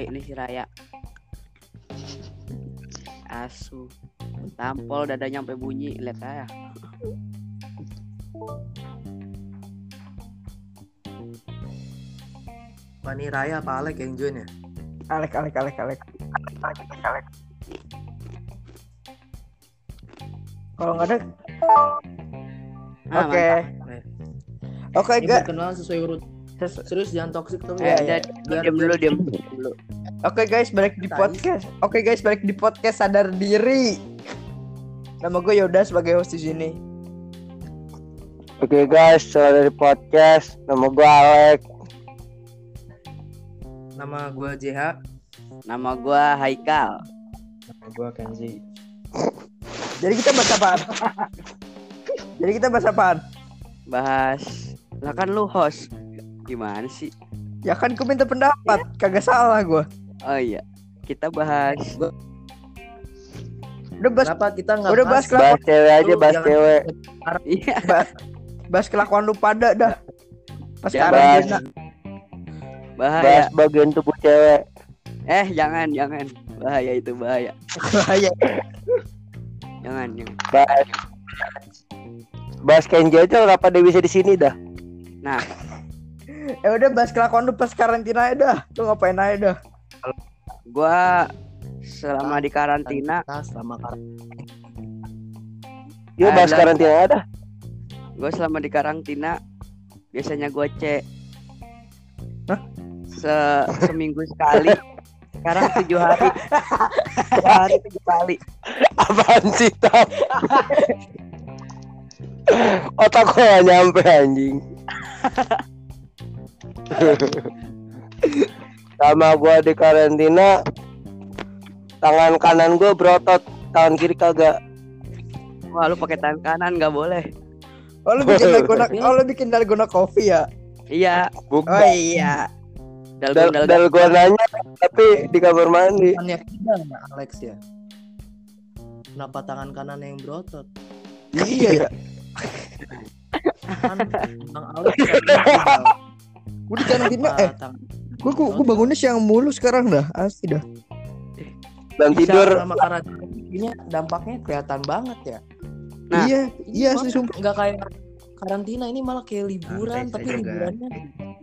Tai nih si Raya. Asu. Tampol dadanya sampai bunyi, lihat saya. Pani Raya apa Alek yang join ya? Alek, Alek, Alek, Alek. Kalau nggak ada, Ah, oke. Oke, Ini guys. berkenalan sesuai urut. Serius jangan toxic tuh. Eh, Iya, udah, diam dulu, diam dulu. Oke guys, balik di podcast. Oke guys, balik di podcast sadar diri. Nama gue Yoda sebagai host di sini. Oke guys, selamat dari podcast. Nama gue Alek. Nama gue JH. Nama gua Haikal. Nama gue Kenzi. Jadi kita bahas apaan? Jadi kita bahas apaan? Bahas. Lah kan lu host. Gimana sih? Ya kan gue minta pendapat, kagak salah gue. Oh iya. Kita bahas Udah bahas, Kenapa kita nggak udah bahas bahas kelakuan, Bahas cewek aja, bahas jangan- cewek. Iya. bahas kelakuan lu pada dah. Pas Ya, karantina. Bahaya. Bahas bagian tubuh cewek. Eh, jangan, jangan. Bahaya itu bahaya. Bahaya. Jangan, jangan. Bahas Bahas Kenji aja kenapa dia bisa di sini dah. Nah, Ya udah bahas kelakuan lu pas karantina aja dah. Lu ngapain aja dah? Gua selama di karantina, selama karantina. Yuk bahas Ada. karantina ada. gua selama di karantina biasanya gua cek Hah? Se seminggu sekali. Sekarang tujuh hari. Tujuh hari tujuh kali. Apaan sih Tam? Otak gua gak nyampe anjing. Sama gua di karantina tangan kanan gua berotot, tangan kiri kagak. Wah, lu pakai tangan kanan nggak boleh. Oh lu bikin dalgona, oh lu bikin dalgona coffee ya? Iya, Oh Bukan. iya. Dal dalgona dal gua nanya tapi di kamar mandi. Ya Alex ya. Kenapa tangan kanan yang berotot? Iya ya. Kan Bang Alex kan Gue di karantina eh tangan gue gue gue bangunnya siang mulu sekarang dah asli dah Dan tidur sama karantina ini dampaknya kelihatan banget ya. Nah. iya iya asli sumpah Enggak kayak karantina ini malah kayak liburan Santai tapi liburannya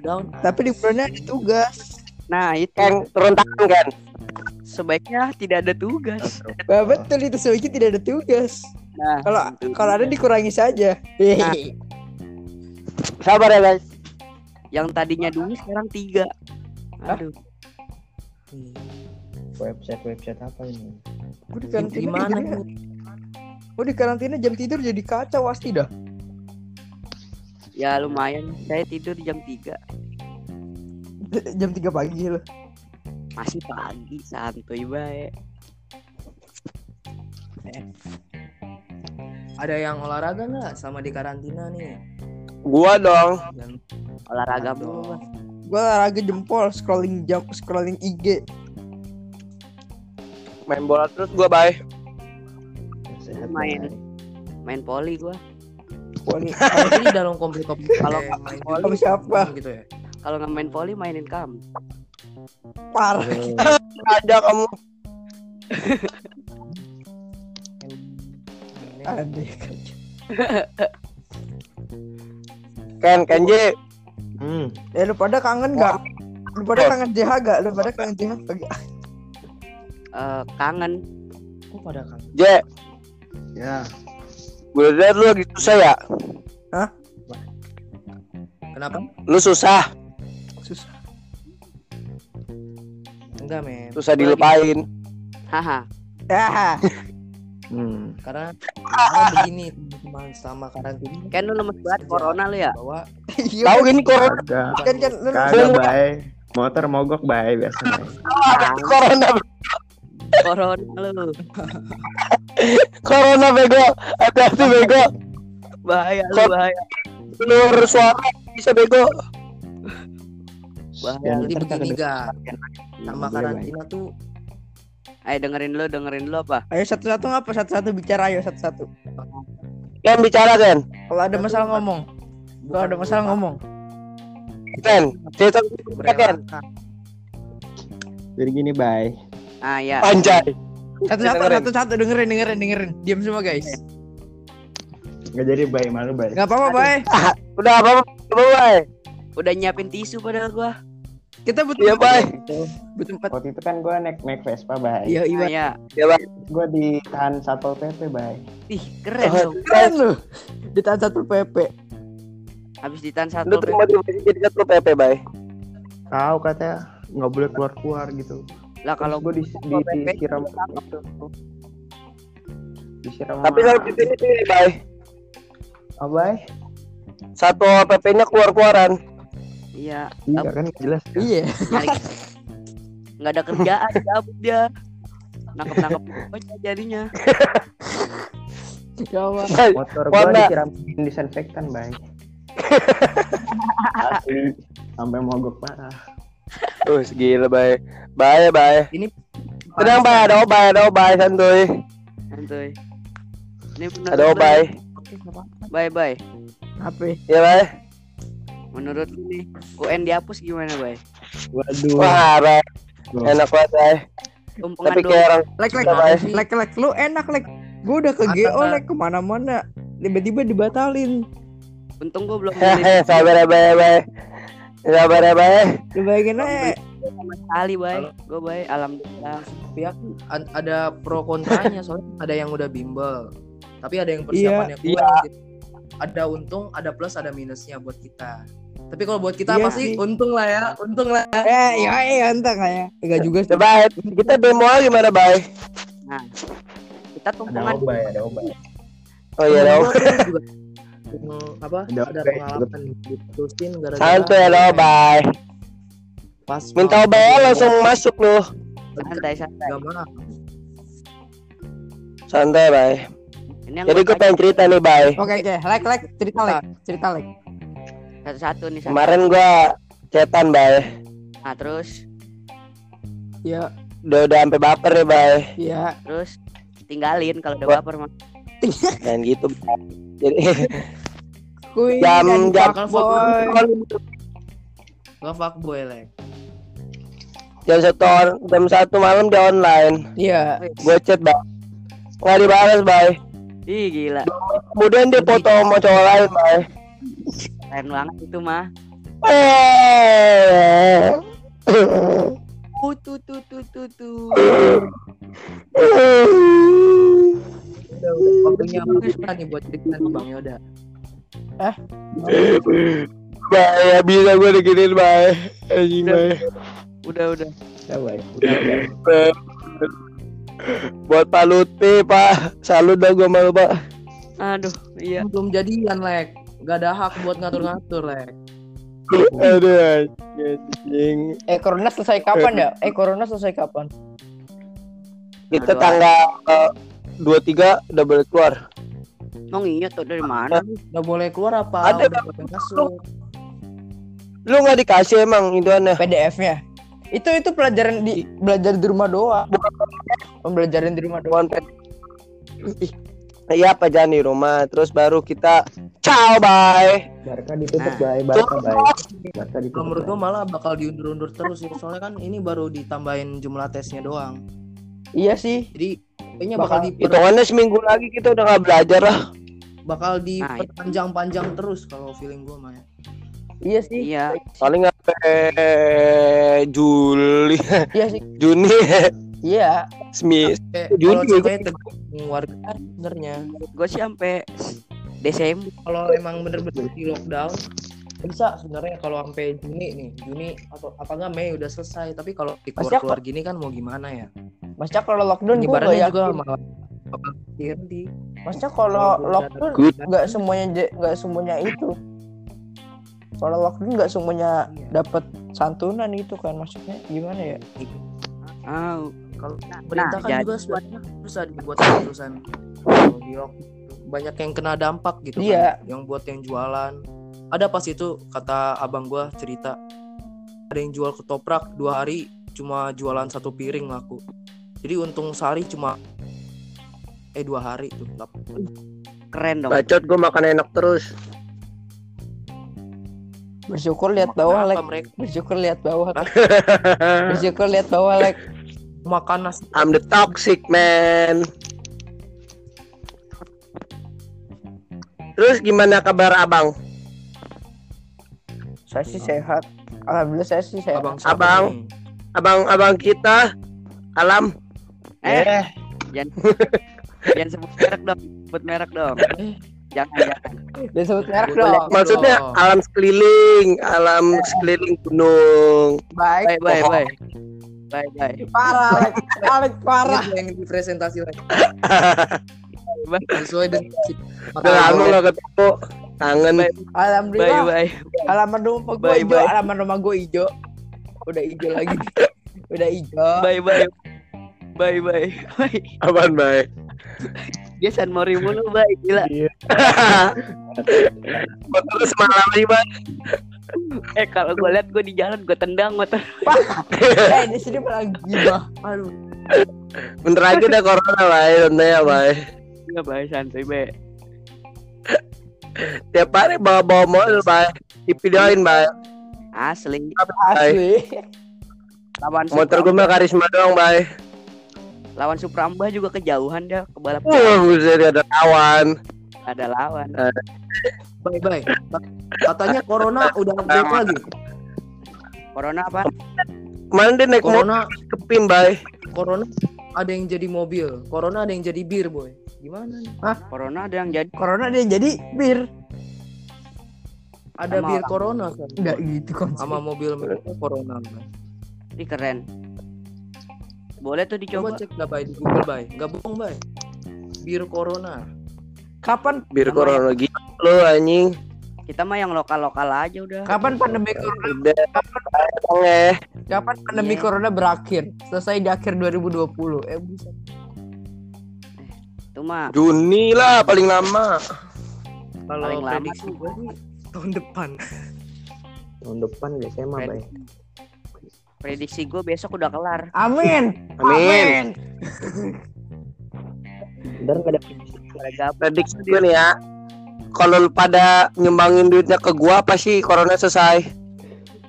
down. tapi di bulannya ada tugas Nah, itu kan turun tangan kan. sebaiknya tidak ada tugas. Bah, betul itu sebaiknya tidak ada tugas Nah, kalau kalau ada dikurangi saja Nah. Sabar ya guys. yang tadinya dua sekarang tiga. Aduh, website website apa ini gue di karantina Gimana gue di karantina jam tidur jadi kacau pasti dah ya lumayan. Saya tidur jam 3 jam 3 pagi loh Masih pagi, santuy baik. Ada yang olahraga nggak sama di karantina nih? Gua dong. Yang Olahraga dong. Gue olahraga jempol scrolling jam scrolling IG Main bola terus gua bye. sehat Main. Main poli gua. Wali Kalau ini dalam komplit-komplit Kalau main poli, siapa gitu ya. kalau nggak main poli mainin kamu. parah Aduh, Ada kamu. Aduh. Ken Kenji. hmm, eh lu pada kangen gak lu pada kangen JH gak lu pada kangen JH gak Eh, kangen. Kok pada kan? J. ya Gue liat lu lagi susah ya. Kenapa? Lu susah, susah Enggak, men. susah dilupain. Haha. ya hmm. Karena, karena begini teman sama karantina Kan lu lemes banget corona lu ya. bahwa iya Tahu gini corona kan kan lu baik motor mogok baik biasanya corona Corona lu. corona bego. Hati-hati bego. Bahaya lu, bahaya. Keluar suara bisa bego. Bahaya. Jadi begini ga Iya, sama karantina tuh Ayo dengerin lu, dengerin lu apa? ayo satu-satu ngapa satu-satu bicara ayo satu-satu Ken bicara Ken. kalau ada masalah ngomong kalau ada masalah ngomong Ken. Cerita Ken. Jadi gini, bye. Ah ya. Anjay. Satu-satu, satu-satu dengerin, dengerin, dengerin. Diam semua guys. Nggak jadi bye, malu bye. Gak apa-apa, Bay. Udah apa apa bye. Udah nyiapin tisu padahal gua. Kita butuh Iya bye. butuh empat. Waktu itu kan gue naik naik Vespa, bye. Iya, Ah, iya. ya. Ya bye. Gue ditahan satpol pp, bye. Ih, keren Oh, dong. Keren lu. Ditahan satu PP. Habis ditahan Lu satu. terima motivasi jadi ketua PP bye. Tahu katanya nggak boleh keluar keluar gitu. Lah kalau gue di, di, PP, disiram itu. Disiram. Tapi kalau PP ini. Oh, bye. Satu PP-nya keluar-keluaran. Iya, Iya kan jelas. kan? Iya. nyari nggak ada kerjaan gabut dia nangkep nangkep aja jadinya Jawa. Bye. Motor Warna. disiram disinfektan, bye. Asli. Sampai mogok parah. Terus gila bye. Bye bye. Ini Tenang bye, ada obay, ada obay santuy. santuy ini Ada obay. bye bye apa? Ya bye. Menurut lu nih UN dihapus gimana bye Waduh. Wah. Enak banget bye. tumpengan Tapi dulu kayak orang Lek, lek, lek, lek, lu enak, lek. Gue udah ke Mantap, GO, lek, ke mana-mana. Tiba-tiba dibatalin. untung gua belum Hehe, beli sabar ya bye bye. Sabar ya bye. Lu bayangin aja. sama sekali bye gua bye alhamdulillah pihak an- ada pro kontranya soalnya ada yang udah bimbel tapi ada yang persiapannya kurang gitu. ada untung ada plus ada minusnya buat kita tapi kalau buat kita Iya pasti sih. untung lah ya untung lah Eh, iya, iya, entah kayak. Enggak juga sih. Ya bye. Kita demo lagi gimana bye? nah kita Ada tumpengan obay, ada obay. Oh iya dong. juga Hmm, apa Ada ada pengalaman diputusin gara-gara Santuy ada obay. pas Minta obay langsung masuk lu. santai santai Gak mau. Santai bye. ini yang Jadi gue pengen cerita nih bye. Oke, oke. Lek, lek, cerita lek. Cerita lek. Satu satu nih santai. Kemarin gua cetan bye. nah terus Iya, Udah udah sampai baper nih bye. iya. terus tinggalin kalau udah baper mah Dan gitu. Jadi Kuy Jam- jam- fuckboy. Gak fuckboy lek jam satu jam satu malam dia online. Iya. Gue chat bye. Nggak dibalas bye. ih gila Kemudian dia foto sama cowok lain bye. Keren banget itu mah Eh. Tuh tuh tuh udah udah waktunya waktunya nih buat cerita nih bang Yoda Bye, ya bisa gue diginin bye. Anjing bye. udah udah Ya, bye. Udah, udah. Eh, Buat Pak Lutfi, Pak. Salut dah gue malu, Pak. aduh iya belum jadian lek gak ada hak buat ngatur-ngatur lek Aduh, anjing. Eh, corona selesai kapan ya? Eh, corona selesai kapan? Kita tanggal eh, dua tiga udah boleh keluar. Emang iya tuh dari mana Gak boleh keluar apa Ada, Udah masuk Lu nggak dikasih emang ituannya? PDF-nya. Itu itu pelajaran di belajar di rumah doang. Pembelajaran di rumah doang. Bukan Ih, Iya apa jangan di rumah terus baru kita ciao bye. Barca ditutup, Nah. bye. Barca, bye. Barca Kalau ditutup. menurut gua malah bakal diundur-undur terus ya soalnya kan ini baru ditambahin jumlah tesnya doang Iya sih. jadi kayaknya bakal Bakal- diper, Hitungannya seminggu lagi kita udah nggak belajar lah. bakal Nah, iya. diperpanjang-panjang terus kalau feeling gua mah ya. Iya sih. iya Paling sampai Juli, Iya sih. Juni, Iya. Semi. Ceritanya tergantung warga sebenarnya gue sih sampai Desember kalau emang bener-bener di lockdown bisa sebenarnya kalau sampai Juni nih Juni atau apa enggak Mei udah selesai tapi kalau di keluar keluar gini kan mau gimana ya Masnya kalau lockdown gue nggak juga malah bakal terhenti Masnya kalau lockdown nggak semuanya nggak semuanya itu. Kalau lockdown nggak semuanya Iya. dapat santunan itu kan maksudnya gimana ya? ah kalau Nah, pemerintah kan jadi- juga sebenarnya bisa dibuat keputusan lockdown banyak yang kena dampak gitu Iya. kan yang buat yang jualan ada pas itu kata abang gua cerita ada yang jual ketoprak dua hari cuma jualan satu piring laku jadi untung sehari cuma eh dua hari tuh keren dong Bacot gue makan enak terus. Bersyukur lihat bawah, Lek. mereka Bersyukur lihat bawah. Bersyukur lihat bawah, Lek. Makan nasi I'm the toxic man. Terus gimana kabar abang? Saya sih sehat. Alhamdulillah saya sih sehat. abang Abang. nih? Abang-abang kita alam. Eh, jangan jangan sebut merek dong, sebut merek dong. Jangan, jangan. Dan sebut merek dong. Maksudnya alam sekeliling, alam sekeliling gunung. Baik. Bye, bye, bye. Bye, bye. Parah, Lek. Alek parah. Ini yang dipresentasi lagi Bye, sesuai dengan Udah lama gak ketemu. Kangen. bye, Alhamdulillah. bye. Halaman rumah gue Bye, hijau, bye. halaman rumah gue hijau. Udah hijau lagi. Udah hijau. Bye, bye. Bye, bye. Bye. Apaan baik? Dia San Mori mulu, bye. Gila. Motor semalam nih bang. Eh, kalau gue lihat gue di jalan, gue tendang motor. Eh, di sini malah gibah. Aduh. Bentar lagi udah corona baik, santai ya baik. Iya, bye. Santai, bye. Tiap hari bawa-bawa mobil baik. Divideoin baik. Asli. Asli. Lawan Motor gue mah karisma doang baik. lawan Suprambah juga kejauhan dia ke balap Wah, buset ada kawan. ada lawan. Bye bye katanya corona udah update lagi Corona apa? Kemarin dia naik corona kepim baik. corona ada yang jadi mobil corona ada yang jadi bir boy gimana nih Corona ada yang jadi Corona dia jadi bir. ada Sama bir orang. corona kan Enggak gitu konsep. sama mobil mereka corona kan. Ih, keren. Boleh tuh coba dicoba. cek dah bay di google bay nggak bohong bay bir corona Kapan Bir lagi lu anjing. Kita mah yang lokal-lokal aja udah. kapan pandemi corona Udah. Datang ya. kapan pandemi Iya. corona berakhir? Selesai di akhir 2020. Eh buset. Itu mah Juni lah paling lama. kalau Paling lama prediksi gue sih tahun depan Tahun depan SMA, Keren. Bay. prediksi gue besok udah kelar. Amin. Amin. Ntar nggak ada Gabut. Prediksi gue nih ya. Kalau lu pada nyumbangin duitnya ke gua pasti corona selesai.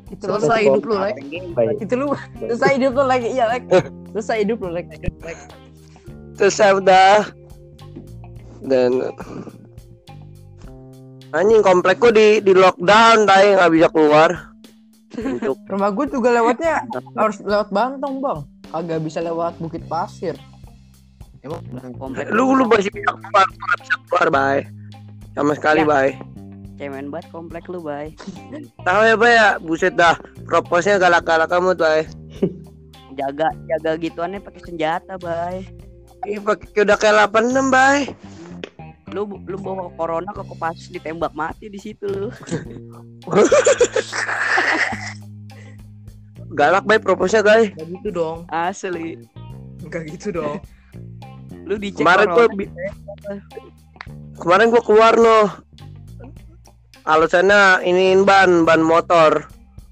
Itu lu selesai hidup lu like Bay. itu lu selesai hidup lu lagi iya like selesai hidup lu like Selesai udah. Dan anjing komplekku di di lockdown, tay nggak bisa keluar. Rumah gue juga lewatnya harus lewat Bantong bang kagak bisa lewat Bukit Pasir emang Komplek lu lu masih bisa keluar, bisa keluar, bay. Sama sekali, Ya. bay. cemen banget komplek lu, Bay. Tahu ya, bay ya, buset dah. Proposnya galak-galak kamu, bay. Jaga jaga gituannya pakai senjata, Bay. Ini pakai udah kayak 86, bay. Lu lu bawa corona ke Kopassus ditembak mati di situ lu. Galak, bay, proposnya, guys. nggak gitu dong Asli. nggak gitu dong Lu dicek Kemarin gua corona. bi- kemarin gua keluar noh. Alasannya iniin ban, ban motor.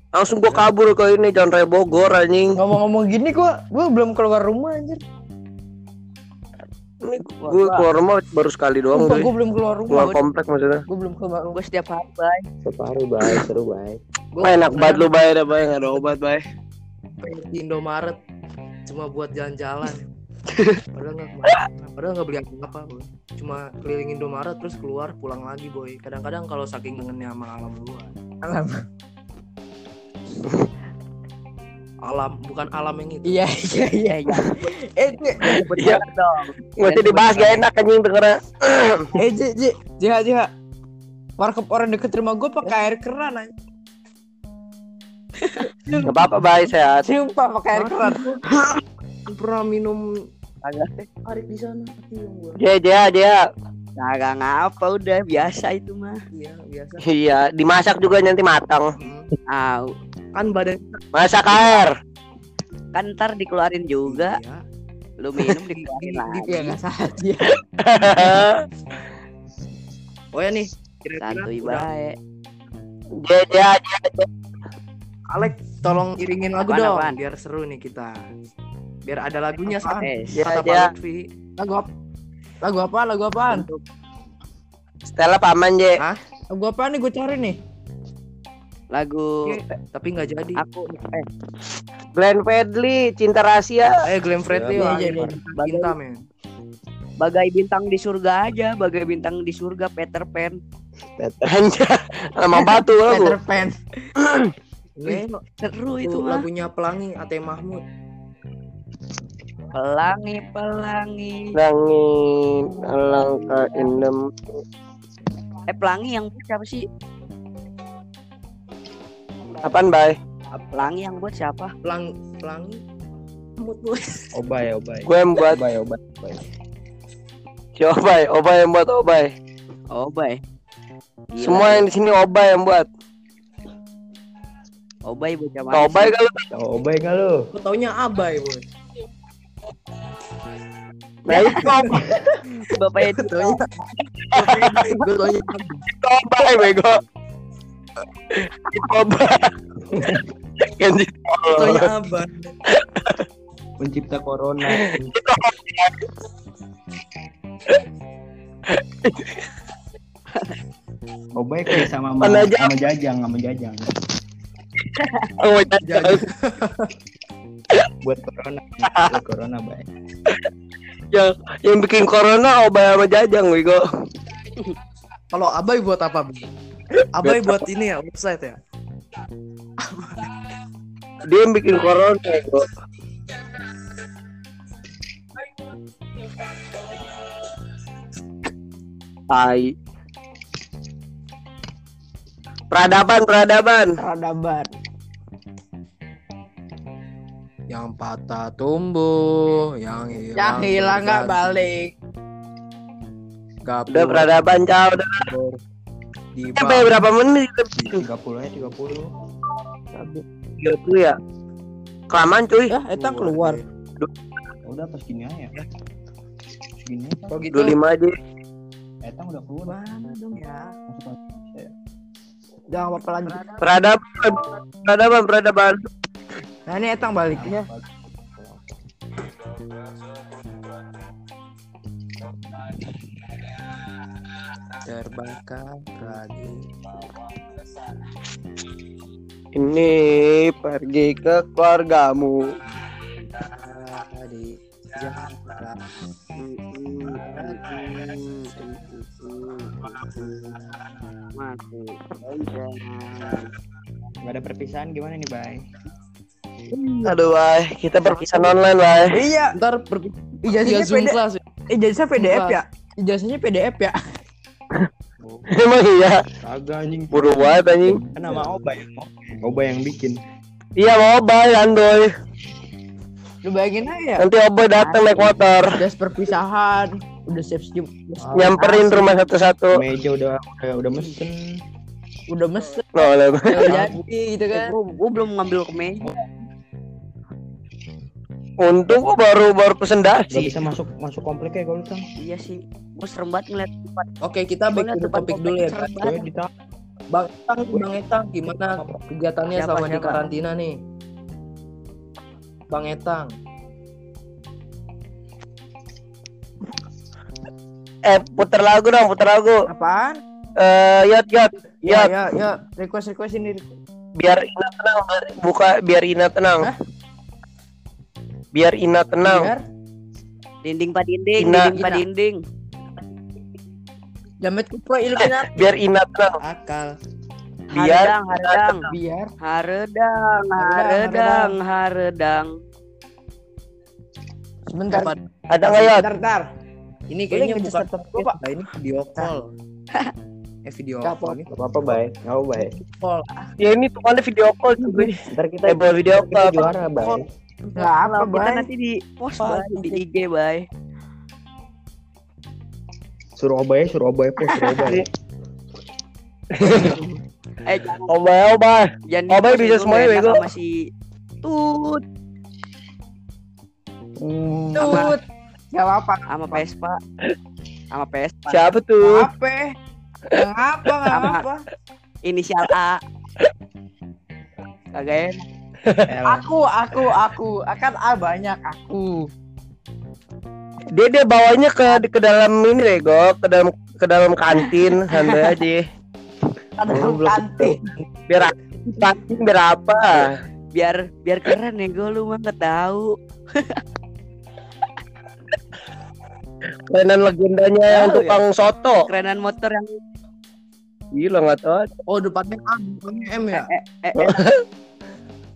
Langsung gua kabur ke ini Jalan Raya Bogor anjing. ngomong-ngomong gini gua gua belum keluar rumah anjir Ini gua keluar rumah baru sekali doang Sumpah, gua belum keluar Keluar rumah komplek maksudnya. gua belum keluar rumah Gue setiap hari, Bay. Separuh, Bay. Seru, Bay. Wah, enak banget lu bayar dah bay, nggak ada obat bay. Indomaret cuma buat jalan-jalan padahal nggak ke mana padahal nggak beli apa-apa boy cuma keliling Indomaret terus keluar pulang lagi boy kadang-kadang kalau saking kangennya sama alam luar Alam. alam bukan alam yang itu iya iya iya Eh, ya. eh Iya. dong. Nggak usah dibahas gak enak anjing dengernya. eh Ji, Ji, jiha jiha warkop orang deket rumah gua pakai air keran anjir Gak apa-apa bay, sehat. sumpah pakai air keran pernah minum Kagak arik di sana yang gua Dia dia dia. kagak ngapa udah biasa itu mah. iya biasa Iya, dimasak juga nanti matang. Hmm. Au. kan badan Masak air. Kan ntar dikeluarin juga. Iya. Lu minum dikeluarin Di- lagi. ya nggak salah dia oh ya nih kira-kira Santuy baik. Dia dia dia. dia. Alek tolong iringin lagu Apaan, dong apaan? biar seru nih kita biar ada lagunya Apaan? Eh, kata dia. Pak Lutfi lagu apa lagu apa lagu apaan Stella paman je. Hah? lagu apa nih gue cari nih Lagu Tapi nggak jadi. aku eh Glenn Fredly, Cinta Rahasia. Eh Glenn Fredly Iya, iya, iya. Cinta men. bagai bintang di surga aja, bagai bintang di surga Peter Pan. Anjir, sama batu lagu. Peter Pan. Seru itu lagunya Pelangi Ate Mahmud. Pelangi, pelangi. Langit alangkah indah. Eh pelangi yang buat siapa sih? Apaan, Bay? Pelangi yang buat siapa? Pelangi Pelangi boy. Obay, obay. Gue yang buat Obay, obay. obay. si Obay, Obay yang buat Obay. Oh, bay. Gila, Semua yang di sini Obay yang buat. Obay mana Obay kalau obay? Gue taunya Abai boy. Itu Bapaknya Gue itu taunya. Gue taunya Obay bego. Itu Obay. Ganti Gue taunya Abai. Pencipta corona. Obay kayak sama sama, aja? sama jajang, sama jajang. Oh, Jadi Buat corona, buat corona, bay. Yang yang bikin corona Obay sama Jajang bego. kalau Abai buat apa? Abai buat ini ya website ya. Dia yang bikin corona bego. Tai. Peradaban, peradaban. Peradaban. Yang patah tumbuh, yang hilang. Yang hilang nggak balik. Gapur Udah peradaban, ciao. Udah di sampai berapa menit? 30 ya, 30. 30 ya. Kelamaan cuy. Ya, eta keluar. Udah pas gini aja. Gini, Kalau gitu 25 aja. Etang udah keluar. Mana dong ya? Ya. Jangan apa lanjut. Peradaban, peradaban, peradaban. Nah ini etang baliknya. terbakar lagi. Ini pergi ke keluargamu. Gak ada perpisahan gimana nih, bay? Aduh, bay. Kita berpisah online, bay. Iya. Ntar per Ijazahnya Zoom PD. class. ya. Ijazahnya PDF ya. Ijazahnya PDF ya. Emang iya. Kagak anjing. Buru banget anjing. Kan nama Obay. Obay yang bikin. Iya, mau bay, Andoy. Lu bayangin aja ya. Nanti Oboy datang naik motor. Udah perpisahan. Udah siap siap. Nyamperin rumah satu-satu. Meja udah udah, udah mesen. Udah mesen. Oleh Udah jadi gitu kan. Gue gue belum ngambil ke meja. Untung gua baru baru pesen Gak dasi. bisa masuk masuk komplek ya kalau tang. Iya sih. Gue serem banget ngeliat tempat. Oke, kita back to the topic dulu ya. ditang. Bang Etang, Bang Etang gimana kegiatannya Siapa, selama di siapa? karantina nih? Bang Etang. Eh, puter lagu dong, puter lagu. Apaan? Eh, yot yot, Ya yot. ya ya. Request request ini. Biar Ina tenang, buka biar Ina tenang. Hah? Biar Ina tenang. Biar Dinding pak dinding, Ina. dinding pak Ina. dinding. Jamet kupro Illuminati. Biar Ina tenang. Akal. Biar Haredang, haredang, Biar haredang, haredang, haredang. sebentar. Apa? ada nggak yot? Bentar, bentar. Ini kayaknya bukan Pak? Ini video call. eh video Nggak call ini Gak apa-apa, bay. Gak apa, bay. call. Ya ini tuh ada video call cuy. Ntar kita Eh, video kita call. juara, bay. Enggak apa, kita nanti di post bay, di IG bay. Suruh obay, suruh obay, pos, suruh obay. Eh jangan Obay, obay. jangan Bay, di-post bisa semuanya, enak bego. sama si Tut Hmm. Tut. Gak apa-apa. sama Vespa. Sama Vespa. Siapa tuh? Apa? Yang apa? Nggak Sama. apa? Inisial A. Kagak enak. Aku, aku, aku. Akan A banyak aku. Dia dia bawanya ke ke dalam ini deh, go, ke dalam ke dalam kantin santai aja. Ada kantin. Biar Pancing berapa? biar biar keren ya gue lu mah nggak tahu Mainan legendanya yang Tahu ya? tukang soto. kerenan motor yang Gila nggak tahu. Oh depannya A, depannya M ya. eh, eh,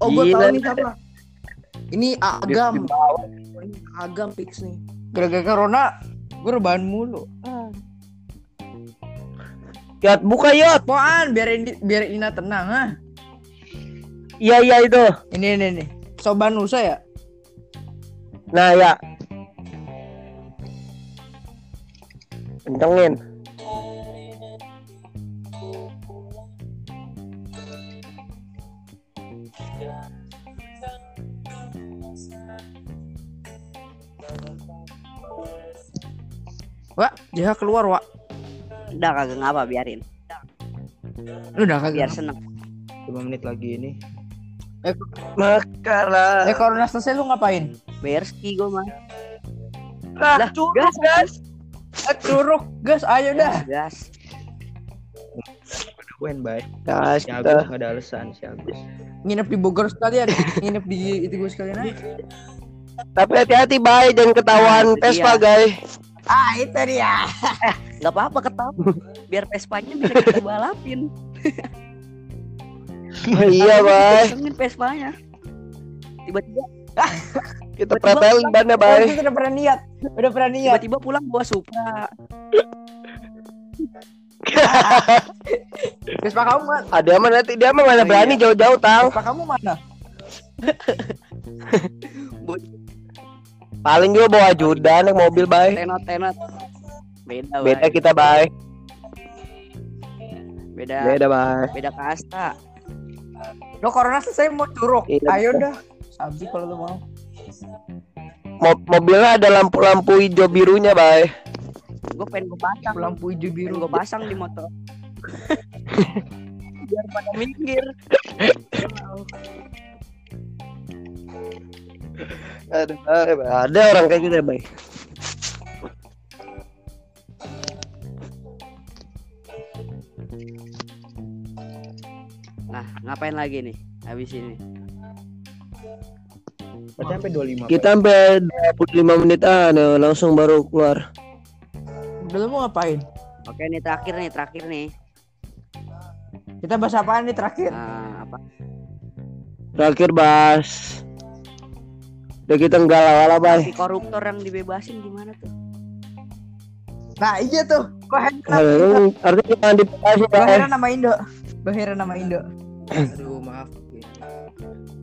Oh gue tahu nih siapa. Ini Agam. Ini Agam fix nih. Gara-gara corona gue rebahan mulu. Yot buka yot. Apaan? Biar ini biar Ina tenang ah. Iya iya itu. Ini ini nih. Soban Nusa ya? Nah ya. Kencengin. Wak, dia keluar, Wak. udah kagak ngapa biarin Lu udah kagak. biar seneng 5 menit lagi ini. Makalah. Eh corona selesai lu ngapain? Berski gue mah Lah, lah gas gas Eh, curug, gas, ayo dah. gas Wen baik. Gas Si kita. Agus ada alasan si Agus. Nginep di Bogor sekalian, nginep di itu gue sekalian aja. Tapi hati-hati bye jangan ketahuan Vespa dia. guys. Ah, itu dia. nggak apa-apa ketawa biar Vespanya bisa kita balapin iya bye. Kencengin Vespanya tiba-tiba Kita pretelin bannya Oh, bye. kita udah pernah niat. Udah pernah niat. tiba-tiba pulang bawa Supra Vespa kamu mana? Ada mah nanti dia mah mana Oh, berani iya. jauh-jauh tang. Vespa kamu mana? Paling juga bawa ajudan naik mobil bye. tenot tenot beda Beda Bay. kita bye. beda Beda bye. beda kasta Lo corona selesai mau curug. Iya. Ayo dah. Sabi kalau lu mau. Mo- mobilnya ada lampu-lampu hijau birunya bye. gue pengen gue pasang Lampu hijau biru. gue pasang di motor biar pada minggir Ada, ada orang kayak gitu ya bye. nah ngapain lagi nih habis ini Berarti sampai 25. Kita sampai 25 menitan ya, langsung baru keluar. Udah lu mau ngapain? oke nih terakhir nih terakhir nih Kita bahas apaan nih terakhir? nah, apa Terakhir bahas. Udah kita enggak lah bye. si koruptor yang dibebasin gimana tuh Nah, iya tuh. Bahera Aduh, Artinya jangan dibahas ya bye. Bahera nama Indo. Bahera nama Indo. Aduh maaf.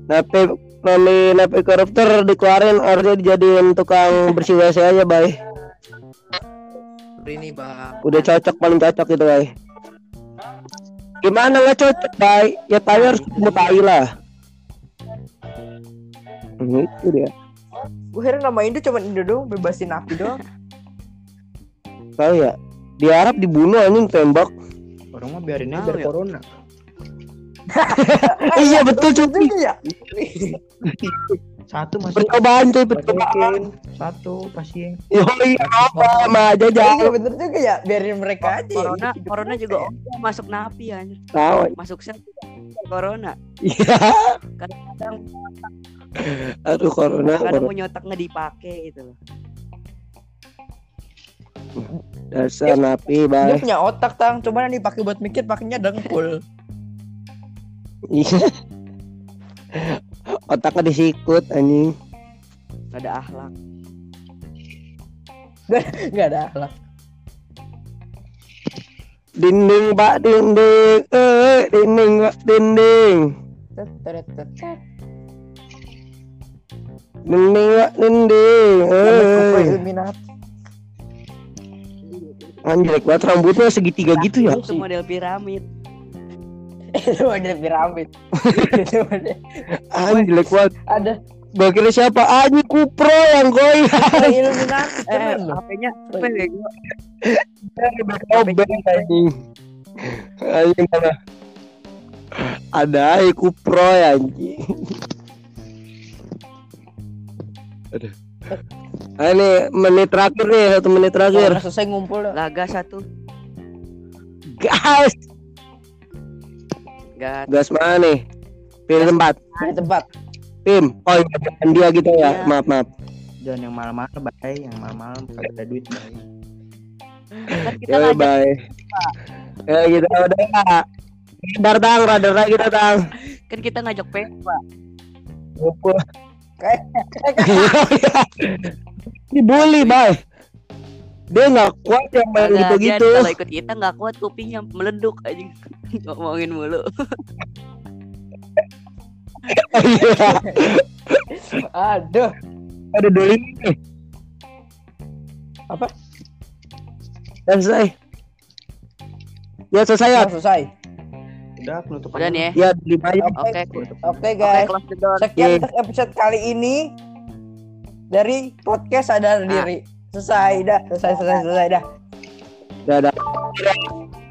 Napi Napi napi koruptor dikeluarin harusnya dijadiin tukang bersih WC aja bye. Seperti ini bang. Udah cocok paling cocok itu bye. Gimana nggak cocok bye? Ya tai harus tai lah. Hmm, Itu dia. Gue heran nama Indo cuma Indo doang bebasin api doang. Tahu ya? Di Arab dibunuh anjing tembak. Orang mah biarin aja biar ya. corona. iya betul cuy. Iya. Satu masih Percobaan cuy, percobaan. Satu pasien. Yo iya apa sama aja Iya jangan bener juga ya. Biarin mereka aja. ya. corona corona juga ya. masuk napi anjir tahu. masuk sel corona Iya. kadang-kadang Aduh corona. corona. punya otak nggak dipakai gitu loh Dasar napi Dia bye. punya otak tang, cuma yang dipakai buat mikir pakainya dengkul. Iya. Otaknya disikut anjing. nggak ada akhlak Gak ada akhlak. Dinding pak dinding, eh dinding pak dinding, eh. Illuminati. Anjir banget rambutnya segitiga gitu ya. itu model piramid Itu ada piramid. Anjir banget. ada Gua kira siapa? Anjing kupro yang goyang. Illuminati eh. HP-nya HP bego Obeng anjing. Anjing mana? Ada kupro ya anjing. Aduh. Ah, ini menit terakhir nih, satu menit terakhir. udah selesai ngumpul dah. laga satu Guys, gas Gas mana nih? Pilih tempat. Di tempat. Tim. Oh iya, jangan dia gitu ya. Iya. Maaf maaf. Jangan yang malam-malam, bay. Yang malam-malam kagak ada duit, kan kita Ya ngajak bye. Ya gitu udah ya. Radar tang, radar lagi kita tang. kan kita ngajak Pemba Pukul. Dibully, bye. Dia nggak kuat yang main gitu-gitu. Kalau ikut kita nggak kuat kupingnya meleduk aja ngomongin mulu aduh. Ada dulu nih. Apa? Ya, selesai. Ya selesai ya. Selesai. Udah penutupan. udah nih ya Ya lima aja. oke Oke guys. jedor Sekian Iya. episode kali ini dari podcast sadar diri. Selesai dah, selesai selesai selesai dah. Dadah.